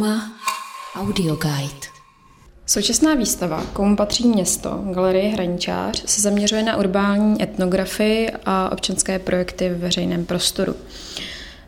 Kouma Audio Guide. Současná výstava Komu patří město, Galerie Hraničář, se zaměřuje na urbální etnografii a občanské projekty v veřejném prostoru.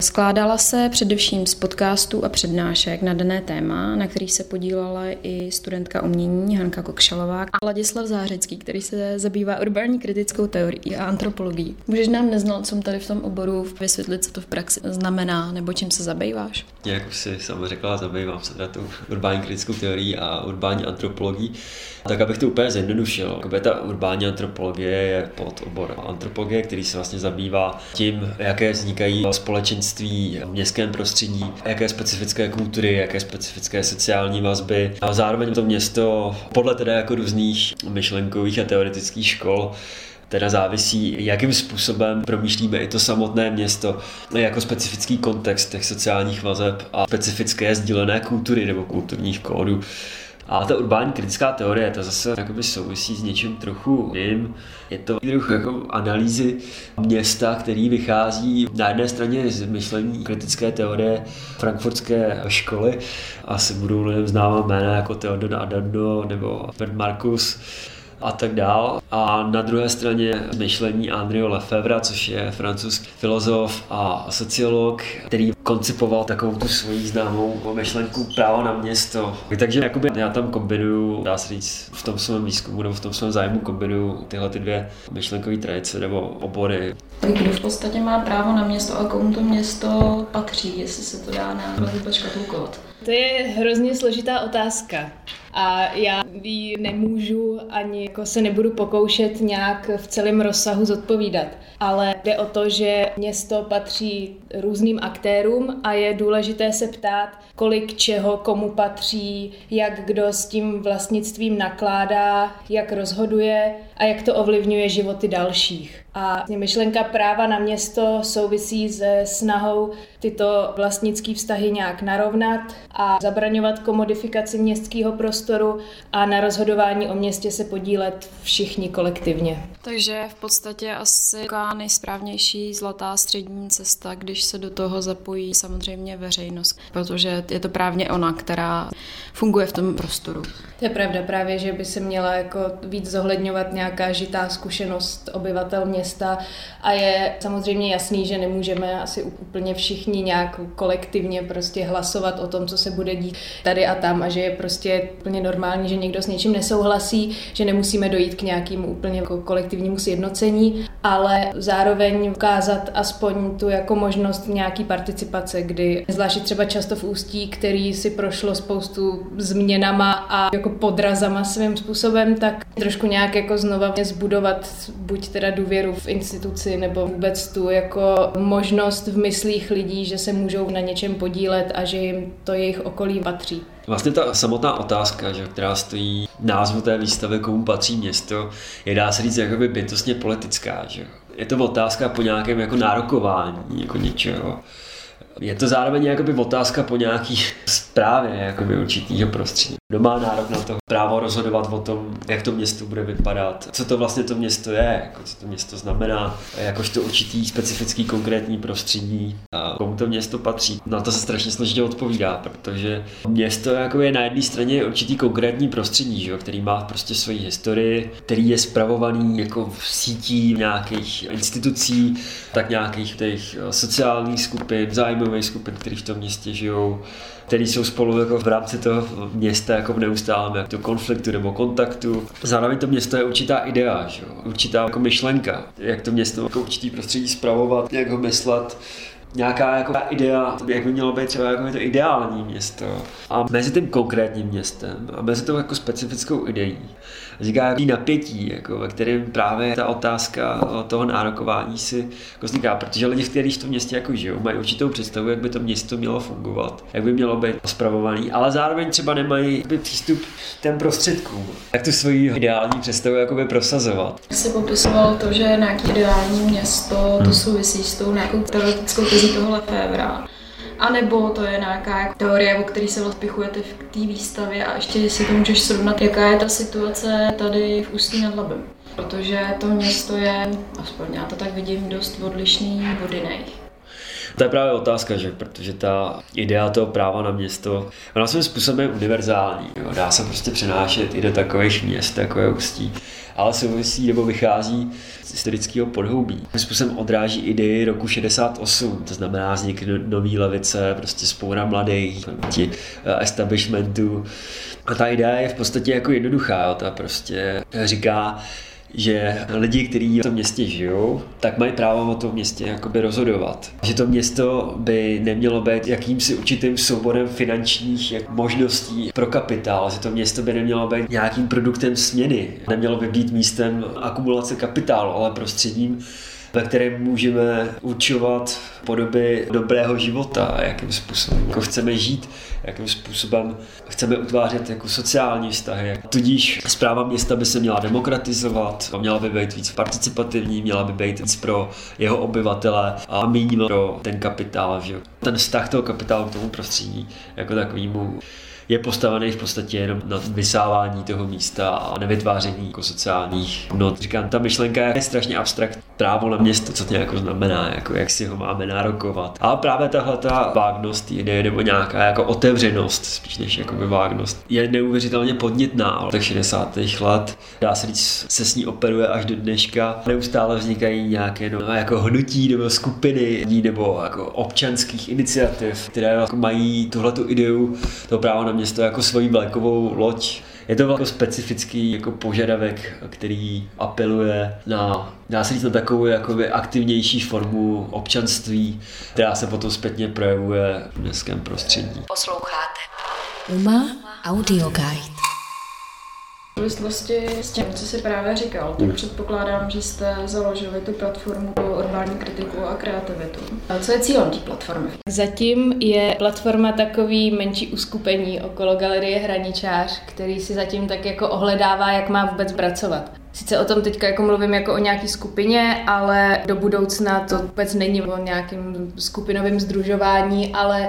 Skládala se především z podcastů a přednášek na dané téma, na kterých se podílela i studentka umění Hanka Kokšalová a Ladislav Zářecký, který se zabývá urbání kritickou teorií a antropologií. Můžeš nám neznalcům tady v tom oboru vysvětlit, co to v praxi znamená, nebo čím se zabýváš? Jak už si sama řekla, zabývám se teda tou urbání kritickou teorií a urbání antropologií. Tak abych to úplně zjednodušil, jakoby ta urbání antropologie je pod obor antropologie, který se vlastně zabývá tím, jaké vznikají společenství v městském prostředí, jaké specifické kultury, jaké specifické sociální vazby. A zároveň to město podle teda jako různých myšlenkových a teoretických škol teda závisí, jakým způsobem promýšlíme i to samotné město jako specifický kontext těch sociálních vazeb a specifické sdílené kultury nebo kulturních kódů. A ta urbání kritická teorie, ta zase jakoby souvisí s něčím trochu jiným. Je to druh jako analýzy města, který vychází na jedné straně z myšlení kritické teorie frankfurtské školy. Asi budou lidem známá jména jako Theodor Adorno nebo Bert Marcus a tak dál. A na druhé straně myšlení Andrio Lefebvre, což je francouzský filozof a sociolog, který koncipoval takovou tu svoji známou myšlenku práva na město. Takže jakoby já tam kombinuju, dá se říct, v tom svém výzkumu nebo v tom svém zájmu kombinuju tyhle ty dvě myšlenkové tradice nebo obory. Kdo v podstatě má právo na město a komu to město patří, jestli se to dá na vůbec škatulkovat? To je hrozně složitá otázka a já ji nemůžu ani jako se nebudu pokoušet nějak v celém rozsahu zodpovídat. Ale jde o to, že město patří různým aktérům a je důležité se ptát, kolik čeho komu patří, jak kdo s tím vlastnictvím nakládá, jak rozhoduje a jak to ovlivňuje životy dalších. A myšlenka práva na město souvisí se snahou tyto vlastnické vztahy nějak narovnat a zabraňovat komodifikaci městského prostoru a na rozhodování o městě se podílet všichni kolektivně. Takže v podstatě asi nejsprávnější zlatá střední cesta, když se do toho zapojí samozřejmě veřejnost, protože je to právě ona, která funguje v tom prostoru. To je pravda právě, že by se měla jako víc zohledňovat nějaká žitá zkušenost obyvatel města a je samozřejmě jasný, že nemůžeme asi úplně všichni nějak kolektivně prostě hlasovat o tom, co se bude dít tady a tam a že je prostě úplně normální, že někdo s něčím nesouhlasí, že nemusíme dojít k nějakému úplně jako kolektivnímu sjednocení, ale zároveň ukázat aspoň tu jako možnost nějaký participace, kdy zvláště třeba často v Ústí, který si prošlo spoustu změnama a jako podrazama svým způsobem, tak trošku nějak jako znova zbudovat buď teda důvěru v instituci nebo vůbec tu jako možnost v myslích lidí, že se můžou na něčem podílet a že jim to jejich okolí patří. Vlastně ta samotná otázka, že, která stojí názvu té výstavy, komu patří město, je dá se říct jakoby bytostně politická. Že? Je to otázka po nějakém jako nárokování jako něčeho. Je to zároveň jakoby otázka po nějaký zprávě jakoby určitýho prostředí. Kdo má nárok na to právo rozhodovat o tom, jak to město bude vypadat, co to vlastně to město je, jako co to město znamená, jakožto určitý specifický konkrétní prostředí. A komu to město patří. Na to se strašně složitě odpovídá, protože město jako je na jedné straně určitý konkrétní prostředí, že, který má prostě svoji historii, který je spravovaný jako v sítí nějakých institucí, tak nějakých těch sociálních skupin, zájmových skupin, které v tom městě žijou, který jsou spolu jako v rámci toho města jako v neustálém jak to konfliktu nebo kontaktu. Zároveň to město je určitá idea, že? určitá jako myšlenka, jak to město jako určitý prostředí zpravovat, jak ho myslet, nějaká jako idea, jak by mělo být třeba jako to ideální město. A mezi tím konkrétním městem a mezi tou jako specifickou ideí vzniká jaký napětí, jako, ve kterém právě ta otázka toho nárokování si jako vzniká, protože lidi, kteří v tom městě jako žijou, mají určitou představu, jak by to město mělo fungovat, jak by mělo být spravovaný, ale zároveň třeba nemají přístup k těm prostředkům, jak tu svoji ideální představu jakoby prosazovat. Jsi popisoval to, že nějaký ideální město, to hmm. souvisí s tou nějakou teoretickou tezí toho Lefebvra. A nebo to je nějaká teorie, o který se odpichujete v té výstavě a ještě si to můžeš srovnat, jaká je ta situace tady v Ústí nad Labem. Protože to město je, aspoň já to tak vidím, dost odlišný od jiných. To je právě otázka, že? protože ta idea toho práva na město, ona svým způsobem je univerzální. Jo? Dá se prostě přenášet i do takových měst, jako je Ústí ale souvisí nebo vychází z historického podhoubí. Způsobem odráží idei roku 68, to znamená vznik no- nový levice, prostě spoura mladých proti eh, establishmentu. A ta idea je v podstatě jako jednoduchá, jo? ta prostě říká, že lidi, kteří v tom městě žijou, tak mají právo o tom městě jakoby rozhodovat. Že to město by nemělo být jakýmsi určitým souborem finančních jak možností pro kapitál, že to město by nemělo být nějakým produktem směny, nemělo by být místem akumulace kapitálu, ale prostředím ve kterém můžeme určovat podoby dobrého života jakým způsobem jako chceme žít, jakým způsobem chceme utvářet jako sociální vztahy. Tudíž zpráva města by se měla demokratizovat, měla by být víc participativní, měla by být víc pro jeho obyvatele a méně pro ten kapitál. Že? Ten vztah toho kapitálu k tomu prostředí jako takovýmu je postavený v podstatě jenom na vysávání toho místa a nevytváření jako sociálních No, Říkám, ta myšlenka je strašně abstrakt. Právo na město, co to jako znamená, jako jak si ho máme nárokovat. A právě tahle ta vágnost ideje nebo nějaká jako otevřenost, spíš než jako vágnost, je neuvěřitelně podnětná. Od těch 60. let, dá se říct, se s ní operuje až do dneška. Neustále vznikají nějaké no, jako hnutí nebo skupiny nebo jako občanských iniciativ, které jako mají tuhletu ideu toho práva na město jako svoji vlajkovou loď. Je to jako specifický jako požadavek, který apeluje na, dá se říct, na takovou jakoby aktivnější formu občanství, která se potom zpětně projevuje v městském prostředí. Posloucháte. Uma Audio Guide. V souvislosti s tím, co jsi právě říkal, tak předpokládám, že jste založili tu platformu pro urbání kritiku a kreativitu. A co je cílem té platformy? Zatím je platforma takový menší uskupení okolo galerie Hraničář, který si zatím tak jako ohledává, jak má vůbec pracovat. Sice o tom teďka jako mluvím jako o nějaký skupině, ale do budoucna to vůbec není o nějakým skupinovém združování, ale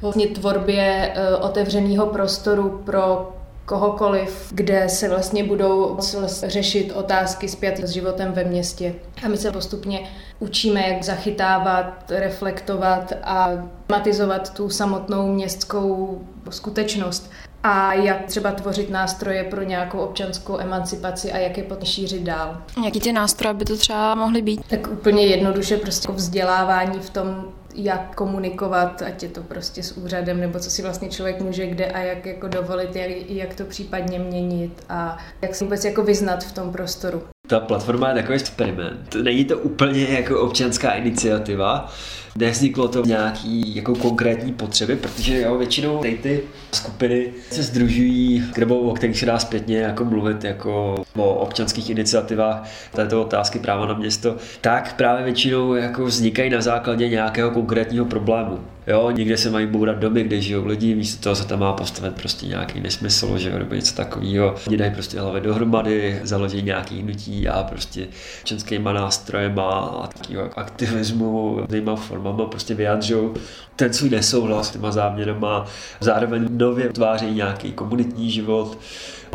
vlastně tvorbě eh, otevřeného prostoru pro kohokoliv, kde se vlastně budou řešit otázky zpět s životem ve městě. A my se postupně učíme, jak zachytávat, reflektovat a matizovat tu samotnou městskou skutečnost a jak třeba tvořit nástroje pro nějakou občanskou emancipaci a jak je potom šířit dál. Jaký ty nástroje by to třeba mohly být? Tak úplně jednoduše prostě vzdělávání v tom, jak komunikovat, ať je to prostě s úřadem, nebo co si vlastně člověk může kde a jak jako dovolit, jak, jak to případně měnit a jak se vůbec jako vyznat v tom prostoru. Ta platforma je takový experiment. Není to úplně jako občanská iniciativa, Nevzniklo to nějaký jako konkrétní potřeby, protože jo, většinou tady ty skupiny se združují, nebo o kterých se dá zpětně jako mluvit jako o občanských iniciativách této otázky práva na město, tak právě většinou jako vznikají na základě nějakého konkrétního problému. Jo, někde se mají bourat domy, kde žijou lidi, místo toho se tam má postavit prostě nějaký nesmysl, že jo, nebo něco takového. Oni dají prostě hlavy dohromady, založí nějaký hnutí a prostě členskýma nástrojema a takového aktivismu, různýma formama prostě vyjadřují ten svůj nesouhlas s těma záměrama, zároveň nově tváří nějaký komunitní život,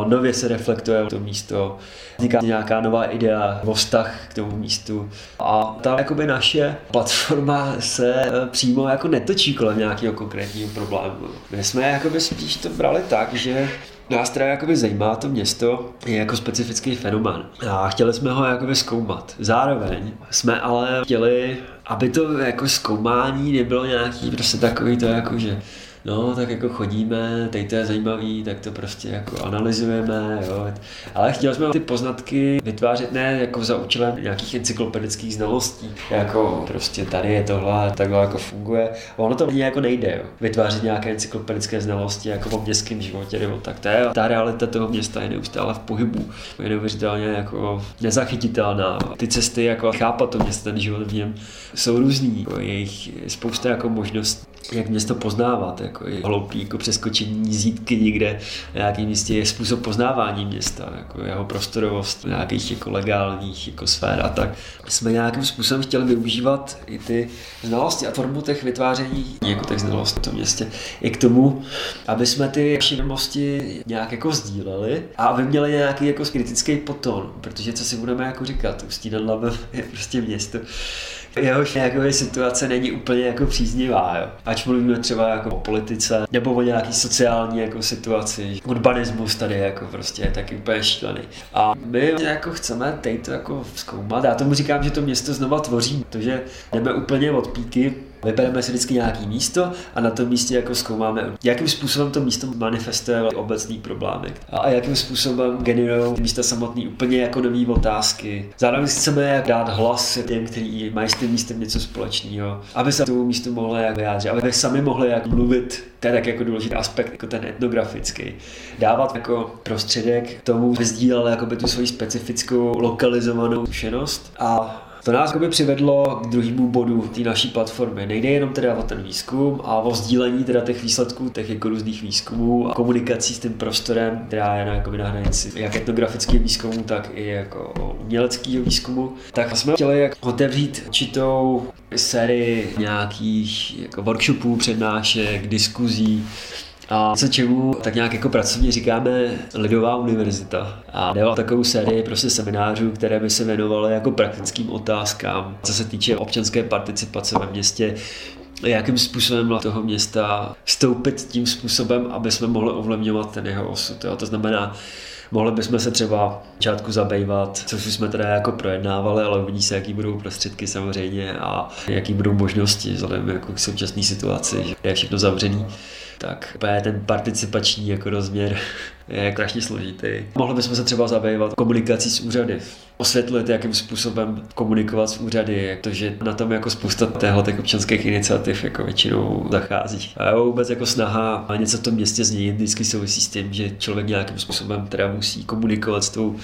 nově se reflektuje to místo, vzniká nějaká nová idea o vztah k tomu místu a ta jakoby naše platforma se eh, přímo jako netočí kolem nějakého konkrétního problému. My jsme jakoby spíš to brali tak, že nás teda jakoby zajímá to město je jako specifický fenomén a chtěli jsme ho jakoby zkoumat. Zároveň jsme ale chtěli, aby to jako zkoumání nebylo nějaký prostě takový to jako, že no tak jako chodíme, teď to je zajímavý, tak to prostě jako analyzujeme, jo. Ale chtěli jsme ty poznatky vytvářet ne jako za účelem nějakých encyklopedických znalostí, jako prostě tady je tohle, takhle jako funguje. Ono to jako nejde, jo. Vytvářet nějaké encyklopedické znalosti jako o městském životě nebo tak. To je, ta realita toho města je neustále v pohybu. Je neuvěřitelně jako nezachytitelná. Ty cesty jako chápat to město, ten život v něm jsou různý. Jako je jich spousta jako možností jak město poznávat, jako je hloupý jako přeskočení zítky někde na nějakém místě je způsob poznávání města, jako jeho prostorovost, nějakých jako legálních jako sfér a tak. Jsme nějakým způsobem chtěli využívat i ty znalosti a formu těch vytváření jako těch znalostí v tom městě i k tomu, aby jsme ty všimnosti nějak jako sdíleli a aby měli nějaký jako kritický poton, protože co si budeme jako říkat, Ústí nad je prostě město, jehož nějaké situace není úplně jako příznivá, jo. Ač mluvíme třeba jako o politice, nebo o nějaký sociální jako situaci. Urbanismus tady jako prostě je taky úplně šílený. A my jako chceme tady to jako zkoumat. Já tomu říkám, že to město znova tvoří, protože jdeme úplně od píky Vybereme si vždycky nějaký místo a na tom místě jako zkoumáme, jakým způsobem to místo manifestuje obecný problémy a jakým způsobem generují místa samotný úplně jako nové otázky. Zároveň chceme dát hlas těm, kteří mají s tím místem něco společného, aby se tomu místu mohli jak vyjádřit, aby sami mohli jak mluvit to je tak jako důležitý aspekt, jako ten etnografický. Dávat jako prostředek tomu, vyzdílel jakoby tu svoji specifickou lokalizovanou zkušenost a to nás by přivedlo k druhému bodu té naší platformy. Nejde jenom teda o ten výzkum a o sdílení teda těch výsledků, těch jako různých výzkumů a komunikací s tím prostorem, která je na, jako na hranici jak etnografického výzkumu, tak i jako uměleckého výzkumu. Tak jsme chtěli jak otevřít určitou sérii nějakých jako workshopů, přednášek, diskuzí, a co čemu tak nějak jako pracovně říkáme Lidová univerzita. A dělal takovou sérii prostě seminářů, které by se věnovaly jako praktickým otázkám, co se týče občanské participace ve městě, jakým způsobem toho města vstoupit tím způsobem, aby jsme mohli ovlivňovat ten jeho osud. Jo? To znamená, Mohli bychom se třeba čátku zabývat, což jsme teda jako projednávali, ale uvidí se, jaký budou prostředky samozřejmě a jaký budou možnosti vzhledem jako k současné situaci, že je všechno zavřený. Tak ten participační jako rozměr je strašně složitý. Mohli bychom se třeba zabývat komunikací s úřady, osvětlit, jakým způsobem komunikovat s úřady, protože na tom jako spousta téhle občanských iniciativ jako většinou zachází. A vůbec jako snaha něco v tom městě změnit vždycky souvisí s tím, že člověk nějakým způsobem teda musí komunikovat s tou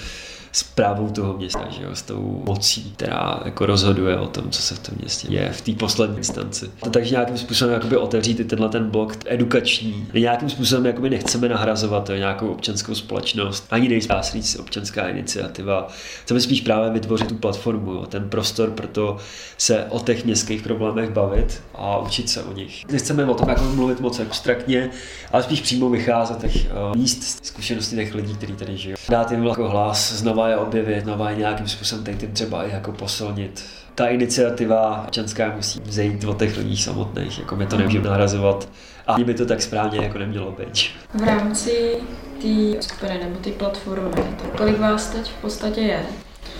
zprávou toho města, že jo, s tou mocí, která jako rozhoduje o tom, co se v tom městě je v té poslední instanci. To takže nějakým způsobem jakoby otevřít i tenhle ten blok edukační. Nějakým způsobem jakoby nechceme nahrazovat to nějakou občanskou společnost, ani nejsme říct občanská iniciativa. Chceme spíš právě vytvořit tu platformu, jo, ten prostor pro to se o těch městských problémech bavit a učit se o nich. Nechceme o tom jako mluvit moc abstraktně, ale spíš přímo vycházet těch uh, míst, zkušeností těch lidí, kteří tady žijou. Dát jim jako hlas, znova je objevit, nová je nějakým způsobem tady tím třeba i jako posilnit. Ta iniciativa občanská musí vzejít od těch lidí samotných, jako my to nemůžeme nahrazovat a ani by to tak správně jako nemělo být. V rámci té skupiny nebo té platformy, to kolik vás teď v podstatě je?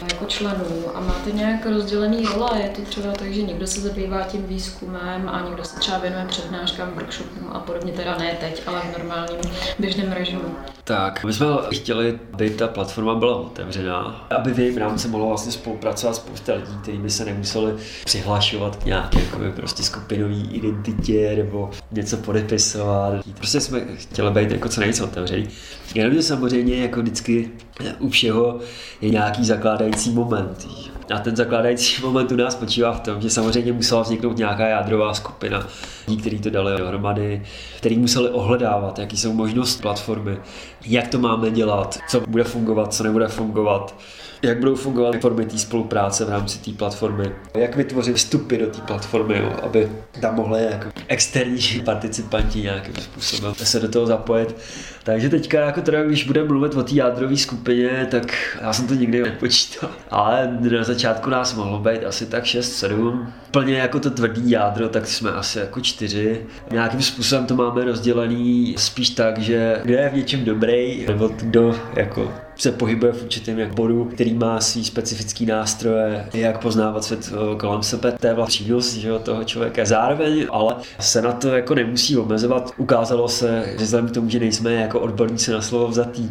Jako členů a máte nějak rozdělený role? Je to třeba tak, že někdo se zabývá tím výzkumem a někdo se třeba věnuje přednáškám, workshopům a podobně, teda ne teď, ale v normálním běžném režimu. Tak, my jsme chtěli, aby ta platforma byla otevřená, aby v jejím rámci mohlo vlastně spolupracovat spousta lidí, kteří by se nemuseli přihlašovat k nějaké jakoby, prostě skupinové identitě nebo něco podepisovat. Prostě jsme chtěli být jako co nejvíce otevřený. Jenomže samozřejmě jako vždycky u všeho je nějaký zakládající moment. A ten zakládající moment u nás spočívá v tom, že samozřejmě musela vzniknout nějaká jádrová skupina lidí, kteří to dali dohromady, který museli ohledávat, jaký jsou možnosti platformy, jak to máme dělat, co bude fungovat, co nebude fungovat jak budou fungovat formy té spolupráce v rámci té platformy, jak vytvořit vstupy do té platformy, jo, aby tam mohli jako externí participanti nějakým způsobem se do toho zapojit. Takže teďka, jako teda, když budeme mluvit o té jádrové skupině, tak já jsem to nikdy nepočítal. Ale na začátku nás mohlo být asi tak 6-7. Plně jako to tvrdý jádro, tak jsme asi jako čtyři. Nějakým způsobem to máme rozdělený spíš tak, že kdo je v něčem dobrý, nebo kdo jako se pohybuje v určitém jak bodu, který má svý specifický nástroje, jak poznávat svět eh, kolem sebe, to je vlastně přínos že jo, toho člověka. Zároveň ale se na to jako nemusí omezovat. Ukázalo se, že vzhledem k tomu, že nejsme jako odborníci na slovo vzatý,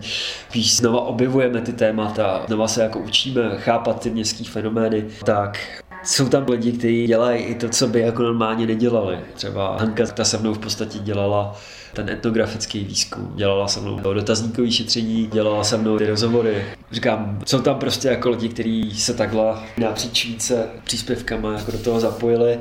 když znova objevujeme ty témata, znova se jako učíme chápat ty městské fenomény, tak jsou tam lidi, kteří dělají i to, co by jako normálně nedělali. Třeba Hanka, ta se mnou v podstatě dělala ten etnografický výzkum. Dělala se mnou dotazníkový šetření, dělala se mnou ty rozhovory. Říkám, jsou tam prostě jako lidi, kteří se takhle napříč více příspěvkama jako do toho zapojili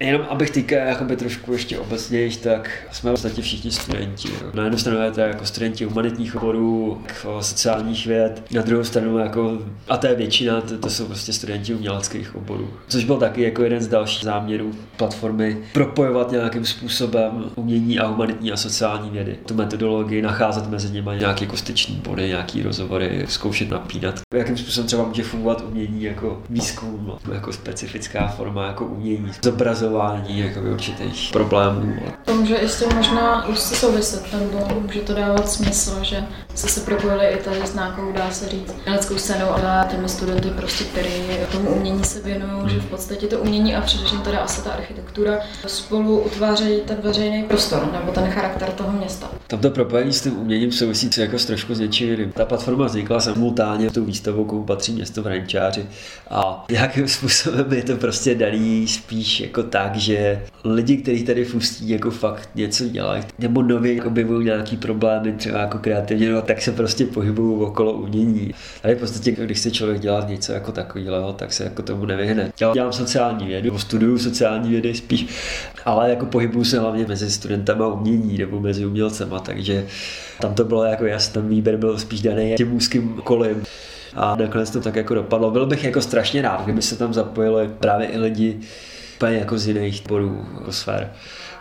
Jenom abych teďka jakoby trošku ještě obecněji, tak jsme v podstatě všichni studenti. Jo. Na jednu stranu je to jako studenti humanitních oborů, sociálních věd, na druhou stranu jako, a to je většina, to, to jsou prostě studenti uměleckých oborů. Což byl taky jako jeden z dalších záměrů platformy propojovat nějakým způsobem umění a humanitní a sociální vědy. Tu metodologii nacházet mezi nimi nějaké kostyční body, nějaký rozhovory, zkoušet napínat. Jakým způsobem třeba může fungovat umění jako výzkum, jako specifická forma jako umění. Zobrazovat vykazování jakoby určitých problémů. To může ještě možná už se souviset, nebo může to dávat smysl, že se se propojili i tady s nějakou, dá se říct, uměleckou scénou a těmi studenty, prostě, který tomu umění se věnují, hmm. že v podstatě to umění a především teda asi ta architektura spolu utvářejí ten veřejný prostor nebo ten charakter toho města. Tam to propojení s tím uměním souvisí jako s trošku s něčím jiným. Ta platforma vznikla simultánně tou výstavou, komu patří město v Hrančáři a nějakým způsobem je to prostě daný spíš jako tak, že lidi, kteří tady fustí jako fakt něco dělají, nebo nově objevují nějaký problémy, třeba jako kreativně, no, tak se prostě pohybují okolo umění. Tady v podstatě, když se člověk dělá něco jako takového, tak se jako tomu nevyhne. Já dělám sociální vědu, studuju sociální vědy spíš, ale jako pohybuju se hlavně mezi studentama umění nebo mezi umělcema, takže tam to bylo jako jasný, ten výběr byl spíš daný tím úzkým kolem a nakonec to tak jako dopadlo. Byl bych jako strašně rád, kdyby se tam zapojili právě i lidi, úplně jako z jiných bodů sfér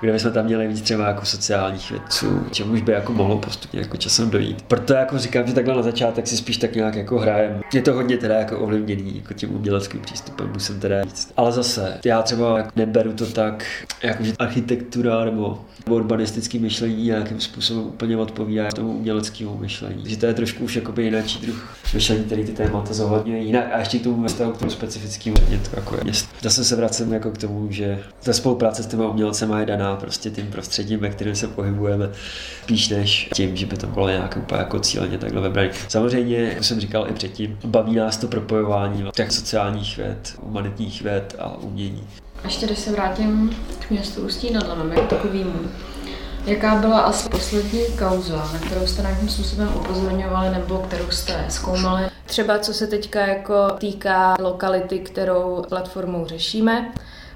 kde bychom tam měli víc třeba jako sociálních vědců, už by jako mohlo postupně jako časem dojít. Proto jako říkám, že takhle na začátek si spíš tak nějak jako hrajem. Je to hodně teda jako ovlivněný jako tím uměleckým přístupem, musím teda říct. Ale zase, já třeba jako neberu to tak, jako že architektura nebo urbanistický myšlení nějakým způsobem úplně odpovídá tomu uměleckému myšlení. Že to je trošku už jakoby jiný druh myšlení, který ty témata zohledňuje jinak a ještě k tomu vztahu k tomu specifickému jako je. Zase se vracím jako k tomu, že ta spolupráce s těma umělcema je daná prostě tím prostředím, ve kterém se pohybujeme, spíš než tím, že by to bylo nějak úplně jako cíleně takhle vybrané. Samozřejmě, jak jsem říkal i předtím, baví nás to propojování těch sociálních věd, humanitních věd a umění. Ještě když se vrátím k městu Ústí nad Labem, jako takovýmu, Jaká byla asi poslední kauza, na kterou jste nějakým způsobem upozorňovali nebo kterou jste zkoumali? Třeba co se teďka jako týká lokality, kterou platformou řešíme,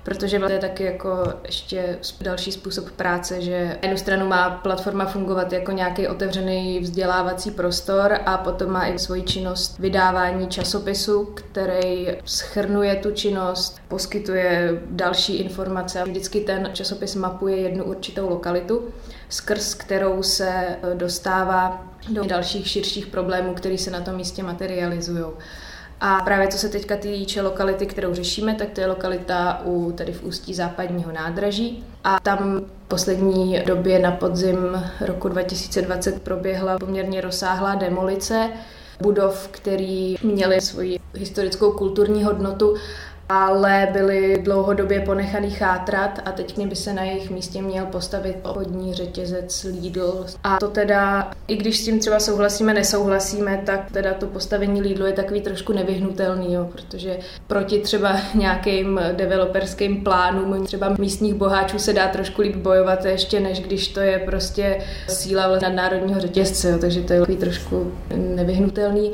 protože to je taky jako ještě další způsob práce, že jednu stranu má platforma fungovat jako nějaký otevřený vzdělávací prostor a potom má i svoji činnost vydávání časopisu, který schrnuje tu činnost, poskytuje další informace. Vždycky ten časopis mapuje jednu určitou lokalitu, skrz kterou se dostává do dalších širších problémů, které se na tom místě materializují. A právě co se teďka týče lokality, kterou řešíme, tak to je lokalita u, tady v ústí západního nádraží. A tam v poslední době na podzim roku 2020 proběhla poměrně rozsáhlá demolice budov, který měly svoji historickou kulturní hodnotu ale byly dlouhodobě ponechaný chátrat a teď by se na jejich místě měl postavit obchodní řetězec Lidl. A to teda, i když s tím třeba souhlasíme, nesouhlasíme, tak teda to postavení Lidlu je takový trošku nevyhnutelný, jo, protože proti třeba nějakým developerským plánům třeba místních boháčů se dá trošku líp bojovat ještě, než když to je prostě síla nadnárodního řetězce, jo, takže to je takový trošku nevyhnutelný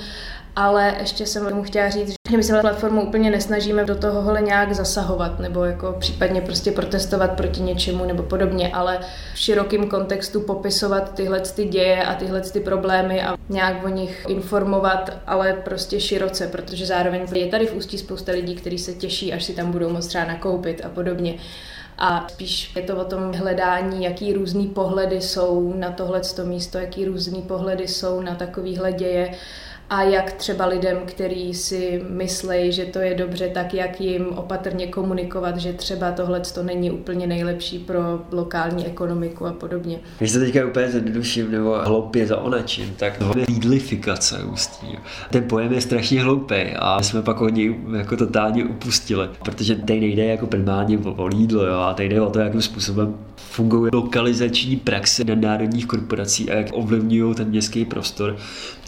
ale ještě jsem tomu chtěla říct, že my se platformu úplně nesnažíme do tohohle nějak zasahovat nebo jako případně prostě protestovat proti něčemu nebo podobně, ale v širokém kontextu popisovat tyhle ty děje a tyhle ty problémy a nějak o nich informovat, ale prostě široce, protože zároveň je tady v Ústí spousta lidí, kteří se těší, až si tam budou moct třeba nakoupit a podobně. A spíš je to o tom hledání, jaký různý pohledy jsou na tohle místo, jaký různý pohledy jsou na takovýhle děje a jak třeba lidem, kteří si myslejí, že to je dobře, tak jak jim opatrně komunikovat, že třeba tohle to není úplně nejlepší pro lokální ekonomiku a podobně. Když se teďka úplně zjednoduším nebo hloupě zaonačím, tak to je jídlifikace ústí. Ten pojem je strašně hloupý a my jsme pak od něj jako totálně upustili, protože tady nejde jako primárně o jídlo, jo, a tady jde o to, jakým způsobem fungují lokalizační praxe národních korporací a jak ovlivňují ten městský prostor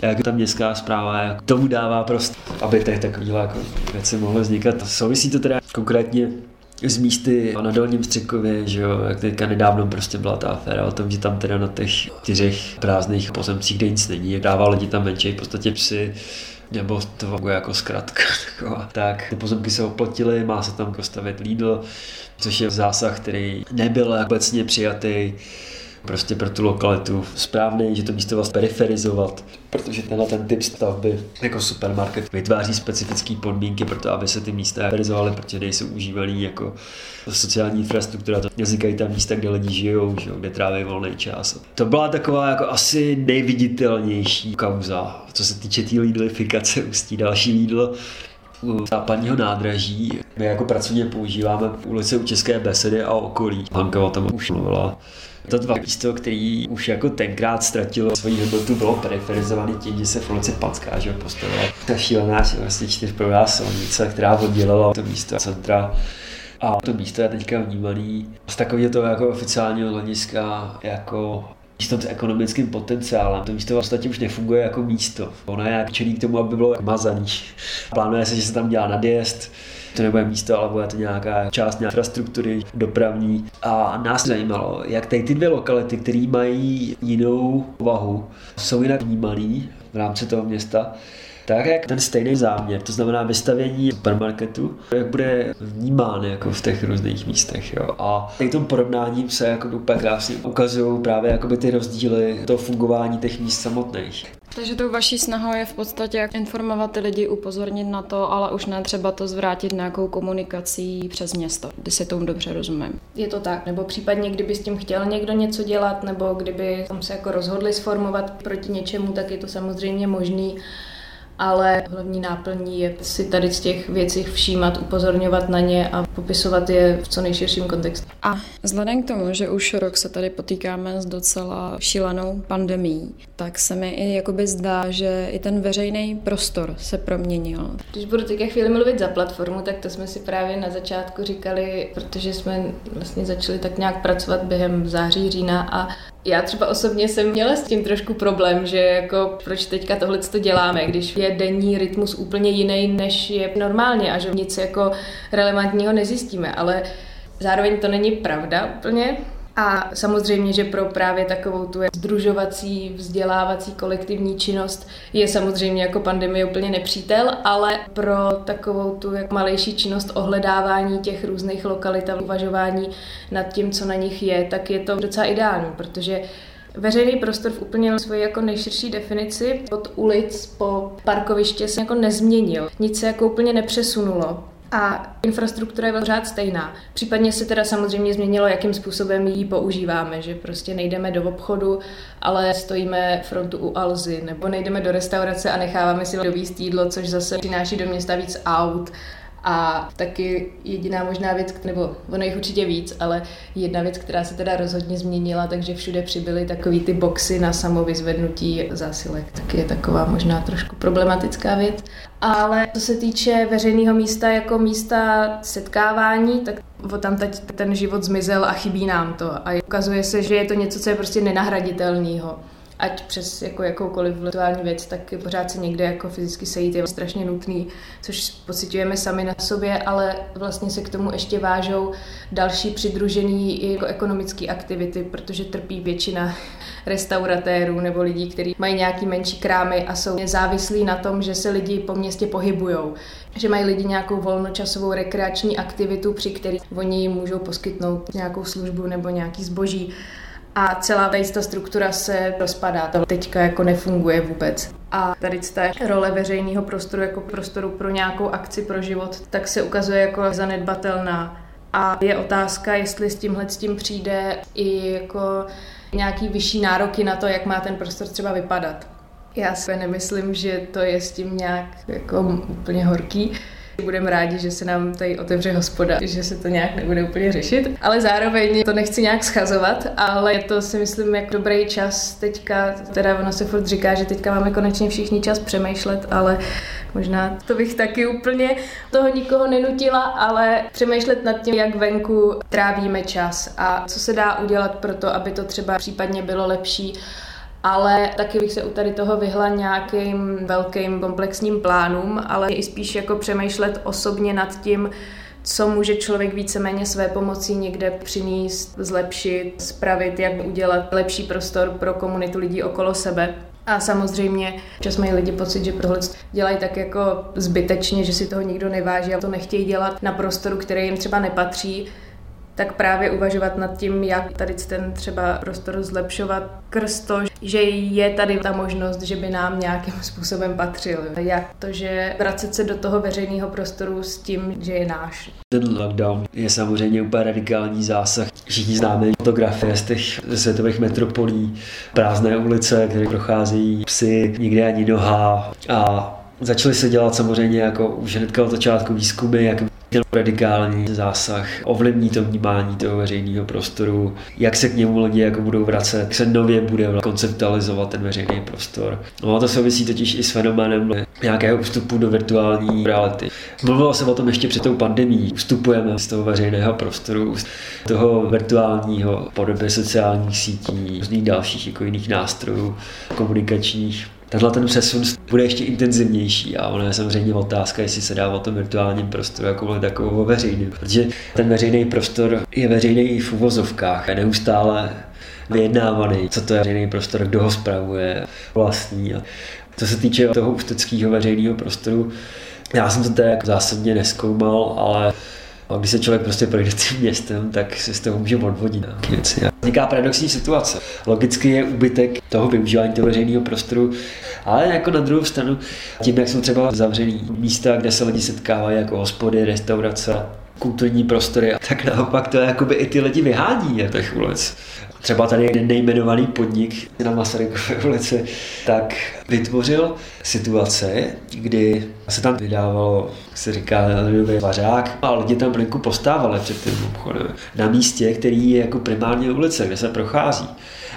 a jak ta městská zpráva jak tomu dává prostě, aby tady takovýhle jako věci mohly vznikat. Souvisí to teda konkrétně z místy na Dolním Střekově, že jo, jak teďka nedávno prostě byla ta aféra o tom, že tam teda na těch čtyřech prázdných pozemcích, kde nic není, dává lidi tam venčej v podstatě psy, nebo to jako zkratka. Taková. Tak ty pozemky se oplatily, má se tam postavit Lidl, což je zásah, který nebyl obecně přijatý prostě pro tu lokalitu správný, že to místo vlastně periferizovat, protože tenhle ten typ stavby jako supermarket vytváří specifické podmínky pro to, aby se ty místa periferizovaly, protože nejsou užívaný jako sociální infrastruktura. To vznikají tam místa, kde lidi žijou, že, kde tráví volný čas. To byla taková jako asi nejviditelnější kauza, co se týče té tý lidlifikace ústí. Další lídl u západního nádraží. My jako pracovně používáme ulice u České besedy a okolí. Hanka o tom už mluvila. To dva místo, který už jako tenkrát ztratilo svoji hodnotu, bylo periferizovaný tím, že se v ulici Panská že postavila ta šílená vlastně čtyřprová silnice, která oddělala to místo centra a to místo je teďka vnímaný z takového toho jako oficiálního hlediska jako místo s ekonomickým potenciálem. To místo v podstatě už nefunguje jako místo. Ono je čelí k tomu, aby bylo mazaný. Plánuje se, že se tam dělá nadjezd, to nebude místo, ale bude to nějaká část nějaké infrastruktury dopravní. A nás zajímalo, jak tady ty dvě lokality, které mají jinou vahu, jsou jinak vnímaný v rámci toho města, tak jak ten stejný záměr, to znamená vystavění supermarketu, jak bude vnímán jako v těch různých místech. Jo. A tady tom porovnáním se jako úplně krásně ukazují právě jakoby ty rozdíly toho fungování těch míst samotných. Takže tou vaší snahou je v podstatě jak informovat ty lidi, upozornit na to, ale už ne třeba to zvrátit nějakou komunikací přes město, když si tomu dobře rozumím. Je to tak, nebo případně kdyby s tím chtěl někdo něco dělat, nebo kdyby tam se jako rozhodli sformovat proti něčemu, tak je to samozřejmě možný ale hlavní náplní je si tady z těch věcí všímat, upozorňovat na ně a popisovat je v co nejširším kontextu. A vzhledem k tomu, že už rok se tady potýkáme s docela šílenou pandemí, tak se mi i jakoby zdá, že i ten veřejný prostor se proměnil. Když budu teďka chvíli mluvit za platformu, tak to jsme si právě na začátku říkali, protože jsme vlastně začali tak nějak pracovat během září, října a já třeba osobně jsem měla s tím trošku problém, že jako proč teďka tohle to děláme, když je denní rytmus úplně jiný, než je normálně a že nic jako relevantního nezjistíme, ale zároveň to není pravda úplně, a samozřejmě, že pro právě takovou tu združovací, vzdělávací kolektivní činnost je samozřejmě jako pandemie úplně nepřítel, ale pro takovou tu jak malejší činnost ohledávání těch různých lokalit a uvažování nad tím, co na nich je, tak je to docela ideální, protože Veřejný prostor v úplně svoji jako nejširší definici od ulic po parkoviště se jako nezměnil. Nic se jako úplně nepřesunulo. A infrastruktura je pořád stejná. Případně se teda samozřejmě změnilo, jakým způsobem ji používáme, že prostě nejdeme do obchodu, ale stojíme frontu u Alzy, nebo nejdeme do restaurace a necháváme si dovíst jídlo, což zase přináší do města víc aut a taky jediná možná věc, nebo ono jich určitě víc, ale jedna věc, která se teda rozhodně změnila, takže všude přibyly takový ty boxy na samovyzvednutí zásilek. Taky je taková možná trošku problematická věc. Ale co se týče veřejného místa jako místa setkávání, tak tam teď ten život zmizel a chybí nám to. A ukazuje se, že je to něco, co je prostě nenahraditelného ať přes jako jakoukoliv virtuální věc, tak pořád se někde jako fyzicky sejít je strašně nutný, což pocitujeme sami na sobě, ale vlastně se k tomu ještě vážou další přidružený i jako ekonomické aktivity, protože trpí většina restauratérů nebo lidí, kteří mají nějaký menší krámy a jsou závislí na tom, že se lidi po městě pohybujou. Že mají lidi nějakou volnočasovou rekreační aktivitu, při které oni můžou poskytnout nějakou službu nebo nějaký zboží a celá tady ta struktura se rozpadá. To teďka jako nefunguje vůbec. A tady ta role veřejného prostoru jako prostoru pro nějakou akci pro život, tak se ukazuje jako zanedbatelná. A je otázka, jestli s tímhle s tím přijde i jako nějaký vyšší nároky na to, jak má ten prostor třeba vypadat. Já si nemyslím, že to je s tím nějak jako úplně horký. Budeme rádi, že se nám tady otevře hospoda, že se to nějak nebude úplně řešit, ale zároveň to nechci nějak schazovat, ale je to si myslím jak dobrý čas teďka, teda ono se furt říká, že teďka máme konečně všichni čas přemýšlet, ale možná to bych taky úplně toho nikoho nenutila, ale přemýšlet nad tím, jak venku trávíme čas a co se dá udělat pro to, aby to třeba případně bylo lepší ale taky bych se u tady toho vyhla nějakým velkým komplexním plánům, ale i spíš jako přemýšlet osobně nad tím, co může člověk víceméně své pomocí někde přinést, zlepšit, spravit, jak udělat lepší prostor pro komunitu lidí okolo sebe. A samozřejmě čas mají lidi pocit, že tohle dělají tak jako zbytečně, že si toho nikdo neváží a to nechtějí dělat na prostoru, který jim třeba nepatří tak právě uvažovat nad tím, jak tady ten třeba prostor zlepšovat krz to, že je tady ta možnost, že by nám nějakým způsobem patřil. Jak to, že vracet se do toho veřejného prostoru s tím, že je náš. Ten lockdown je samozřejmě úplně radikální zásah. Všichni známe fotografie z těch světových metropolí, prázdné ulice, které procházejí psy, nikde ani noha a Začaly se dělat samozřejmě jako už hnedka od začátku výzkumy, jak ten radikální zásah ovlivní to vnímání toho veřejného prostoru, jak se k němu lidi jako budou vracet, jak se nově bude konceptualizovat ten veřejný prostor. No a to souvisí totiž i s fenoménem nějakého vstupu do virtuální reality. Mluvilo se o tom ještě před tou pandemí. Vstupujeme z toho veřejného prostoru, z toho virtuálního podoby sociálních sítí, různých dalších jako jiných nástrojů komunikačních tenhle ten přesun bude ještě intenzivnější a ono je samozřejmě otázka, jestli se dá o tom virtuálním prostoru jako takovou veřejný. Protože ten veřejný prostor je veřejný v uvozovkách, je neustále vyjednávaný, co to je veřejný prostor, kdo ho spravuje, vlastní. A co se týče toho ústeckého veřejného prostoru, já jsem to jako zásadně neskoumal, ale a když se člověk prostě projde tím městem, tak si z toho může odvodit nějaké věci. Vzniká paradoxní situace. Logicky je úbytek toho využívání toho veřejného prostoru, ale jako na druhou stranu, tím, jak jsou třeba zavřený místa, kde se lidi setkávají, jako hospody, restaurace, kulturní prostory, tak naopak to jakoby i ty lidi vyhání je těch ulic. Třeba tady jeden nejmenovaný podnik na Masarykové ulici, tak vytvořil situace, kdy se tam vydávalo, jak se říká, lidový vařák a lidi tam venku postávali před tím obchodem. Na místě, který je jako primárně ulice, kde se prochází.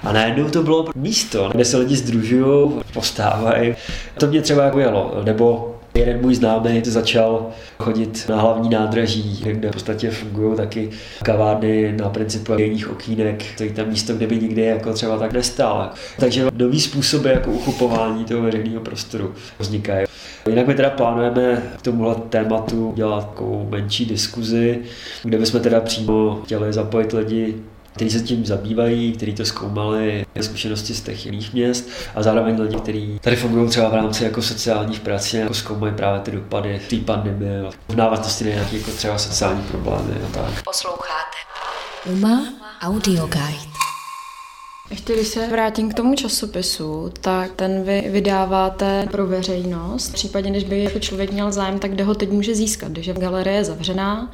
A najednou to bylo místo, kde se lidi združují, postávají. To mě třeba jako jelo. Nebo Jeden můj známý začal chodit na hlavní nádraží, kde v podstatě fungují taky kavárny na principu jiných okýnek, to je tam místo, kde by nikdy jako třeba tak nestál. Takže nový způsoby jako uchopování toho veřejného prostoru vznikají. Jinak my teda plánujeme k tomuhle tématu dělat takovou menší diskuzi, kde bychom teda přímo chtěli zapojit lidi kteří se tím zabývají, kteří to zkoumali, zkušenosti z těch jiných měst a zároveň lidi, kteří tady fungují třeba v rámci jako sociálních prací, jako zkoumají právě ty dopady té pandemie v návaznosti na nějaké jako třeba sociální problémy a tak. Posloucháte. Uma Audio Guide. Ještě když se vrátím k tomu časopisu, tak ten vy vydáváte pro veřejnost. V případě, když by jako člověk měl zájem, tak kde ho teď může získat, když je galerie je zavřená,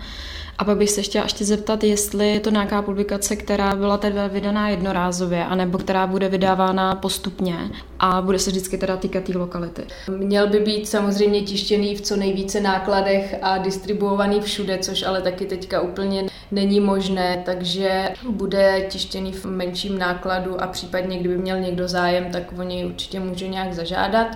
a pak bych se chtěla ještě zeptat, jestli je to nějaká publikace, která byla teda vydaná jednorázově, anebo která bude vydávána postupně a bude se vždycky teda týkat té lokality. Měl by být samozřejmě tištěný v co nejvíce nákladech a distribuovaný všude, což ale taky teďka úplně není možné, takže bude tištěný v menším nákladu a případně, kdyby měl někdo zájem, tak o něj určitě může nějak zažádat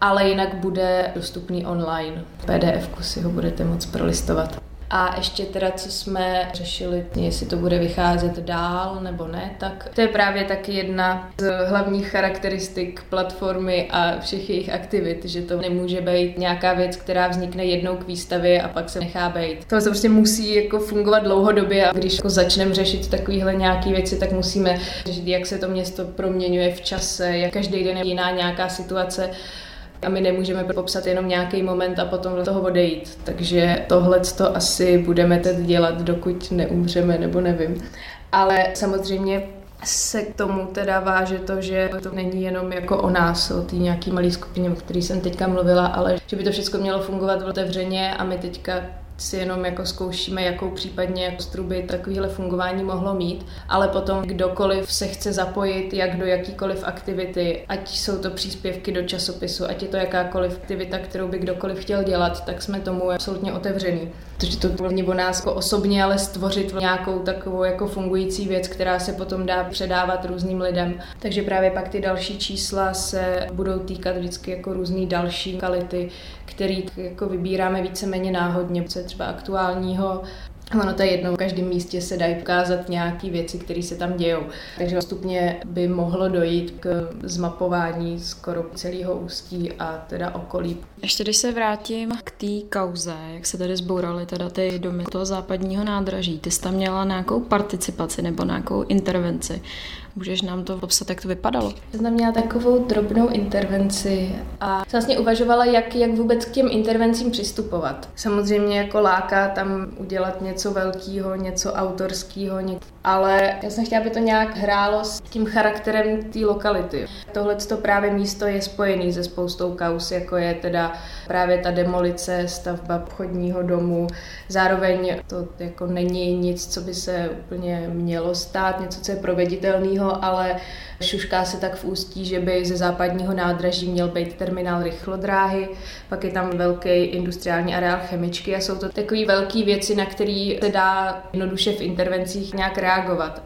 ale jinak bude dostupný online. PDF si ho budete moc prolistovat. A ještě teda, co jsme řešili, jestli to bude vycházet dál nebo ne, tak to je právě taky jedna z hlavních charakteristik platformy a všech jejich aktivit, že to nemůže být nějaká věc, která vznikne jednou k výstavě a pak se nechá být. To se prostě musí jako fungovat dlouhodobě a když jako začneme řešit takovéhle nějaké věci, tak musíme řešit, jak se to město proměňuje v čase, jak každý den je jiná nějaká situace a my nemůžeme popsat jenom nějaký moment a potom do toho odejít. Takže tohle to asi budeme teď dělat, dokud neumřeme, nebo nevím. Ale samozřejmě se k tomu teda váže to, že to není jenom jako o nás, o té nějaký malé skupině, o které jsem teďka mluvila, ale že by to všechno mělo fungovat otevřeně a my teďka si jenom jako zkoušíme, jakou případně jako struby takovéhle fungování mohlo mít, ale potom kdokoliv se chce zapojit jak do jakýkoliv aktivity, ať jsou to příspěvky do časopisu, ať je to jakákoliv aktivita, kterou by kdokoliv chtěl dělat, tak jsme tomu absolutně otevřený. Protože to není o nás jako osobně, ale stvořit nějakou takovou jako fungující věc, která se potom dá předávat různým lidem. Takže právě pak ty další čísla se budou týkat vždycky jako různý další kality, který jako vybíráme víceméně náhodně, co je třeba aktuálního, Ono to je jedno, v každém místě se dají ukázat nějaké věci, které se tam dějou. Takže postupně by mohlo dojít k zmapování skoro celého ústí a teda okolí. Ještě když se vrátím k té kauze, jak se tady zbouraly teda ty domy toho západního nádraží, ty jsi tam měla nějakou participaci nebo nějakou intervenci. Můžeš nám to popsat, jak to vypadalo? Já jsem měla takovou drobnou intervenci a vlastně uvažovala, jak, jak vůbec k těm intervencím přistupovat. Samozřejmě jako láká tam udělat něco velkého, něco autorského, ale já jsem chtěla, aby to nějak hrálo s tím charakterem té lokality. Tohle to právě místo je spojený se spoustou kaus, jako je teda právě ta demolice, stavba obchodního domu. Zároveň to jako není nic, co by se úplně mělo stát, něco, co je proveditelného, ale šušká se tak v ústí, že by ze západního nádraží měl být terminál rychlodráhy, pak je tam velký industriální areál chemičky a jsou to takové velké věci, na které se dá jednoduše v intervencích nějak reagovat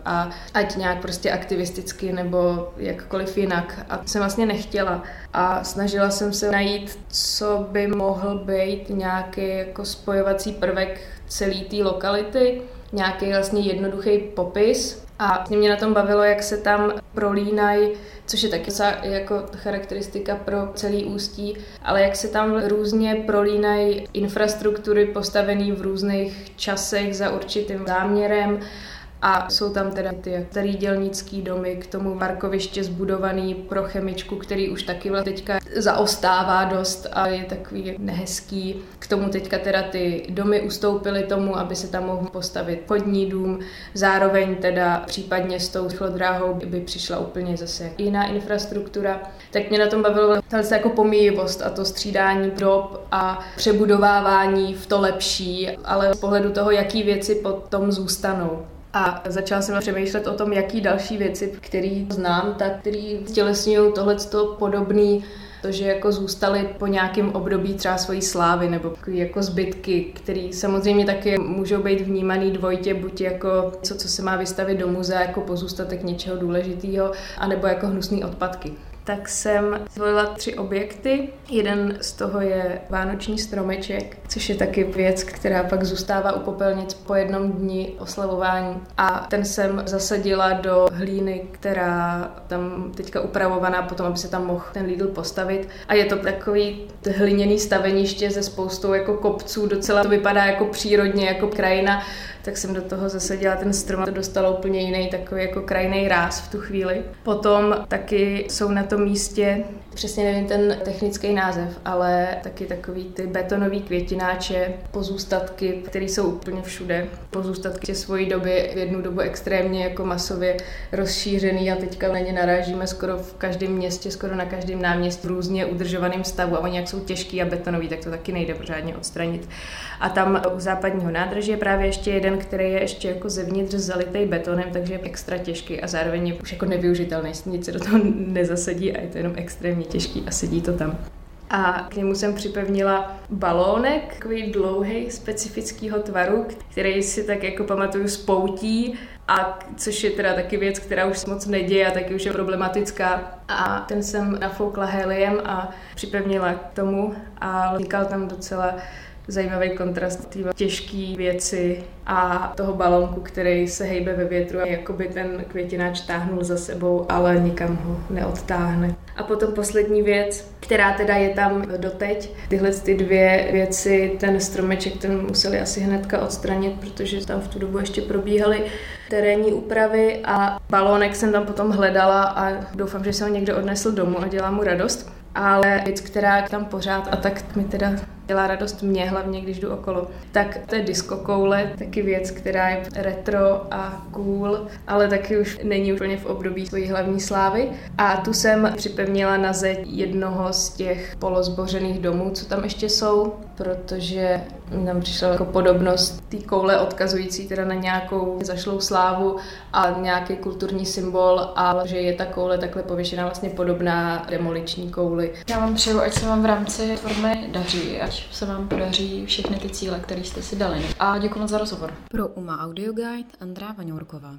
a ať nějak prostě aktivisticky nebo jakkoliv jinak. A to jsem vlastně nechtěla a snažila jsem se najít, co by mohl být nějaký jako spojovací prvek celé té lokality, nějaký vlastně jednoduchý popis. A mě na tom bavilo, jak se tam prolínají, což je taky jako charakteristika pro celý ústí, ale jak se tam různě prolínají infrastruktury postavené v různých časech za určitým záměrem a jsou tam teda ty starý dělnický domy, k tomu parkoviště zbudovaný pro chemičku, který už taky teďka zaostává dost a je takový nehezký. K tomu teďka teda ty domy ustoupily tomu, aby se tam mohl postavit chodní dům. Zároveň teda případně s tou rychlodráhou by přišla úplně zase jiná infrastruktura. Tak mě na tom bavilo tahle jako pomíjivost a to střídání dob a přebudovávání v to lepší, ale z pohledu toho, jaký věci potom zůstanou. A začala jsem přemýšlet o tom, jaký další věci, které znám, tak který stělesňují tohleto podobný to, že jako zůstaly po nějakém období třeba svojí slávy nebo jako zbytky, které samozřejmě taky můžou být vnímaný dvojitě, buď jako něco, co se má vystavit do muzea jako pozůstatek něčeho důležitého, anebo jako hnusné odpadky tak jsem zvolila tři objekty. Jeden z toho je vánoční stromeček, což je taky věc, která pak zůstává u popelnic po jednom dni oslavování. A ten jsem zasadila do hlíny, která tam teďka upravovaná potom, aby se tam mohl ten Lidl postavit. A je to takový hliněný staveniště ze spoustou jako kopců, docela to vypadá jako přírodně, jako krajina tak jsem do toho zasadila ten strom a to dostalo úplně jiný takový jako krajný ráz v tu chvíli. Potom taky jsou na tom místě, přesně nevím ten technický název, ale taky takový ty betonový květináče, pozůstatky, které jsou úplně všude. Pozůstatky svojí doby v jednu dobu extrémně jako masově rozšířený a teďka na ně narážíme skoro v každém městě, skoro na každém náměstí v různě udržovaném stavu a oni jak jsou těžký a betonový, tak to taky nejde pořádně odstranit. A tam u západního nádraží je právě ještě jeden, který je ještě jako zevnitř zalitý betonem, takže je extra těžký a zároveň je už jako nevyužitelný, nic se do toho nezasadí a je to jenom extrémně těžký a sedí to tam. A k němu jsem připevnila balónek, takový dlouhý, specifického tvaru, který si tak jako pamatuju spoutí, a což je teda taky věc, která už moc neděje a taky už je problematická. A ten jsem nafoukla heliem a připevnila k tomu a vznikal tam docela zajímavý kontrast té těžké věci a toho balonku, který se hejbe ve větru a jakoby ten květináč táhnul za sebou, ale nikam ho neodtáhne. A potom poslední věc, která teda je tam doteď. Tyhle ty dvě věci, ten stromeček, ten museli asi hnedka odstranit, protože tam v tu dobu ještě probíhaly terénní úpravy a balónek jsem tam potom hledala a doufám, že se ho někdo odnesl domů a dělá mu radost. Ale věc, která tam pořád a tak mi teda dělá radost mě, hlavně když jdu okolo. Tak to je disco koule, taky věc, která je retro a cool, ale taky už není úplně v období svojí hlavní slávy. A tu jsem připevnila na zeď jednoho z těch polozbořených domů, co tam ještě jsou, protože tam přišla jako podobnost té koule odkazující teda na nějakou zašlou slávu a nějaký kulturní symbol a že je ta koule takhle pověšená vlastně podobná demoliční kouli. Já vám přeju, ať se vám v rámci formy daří, ať se vám podaří všechny ty cíle, které jste si dali. A děkuji moc za rozhovor. Pro UMA Audio Guide Andrá Vaňourková.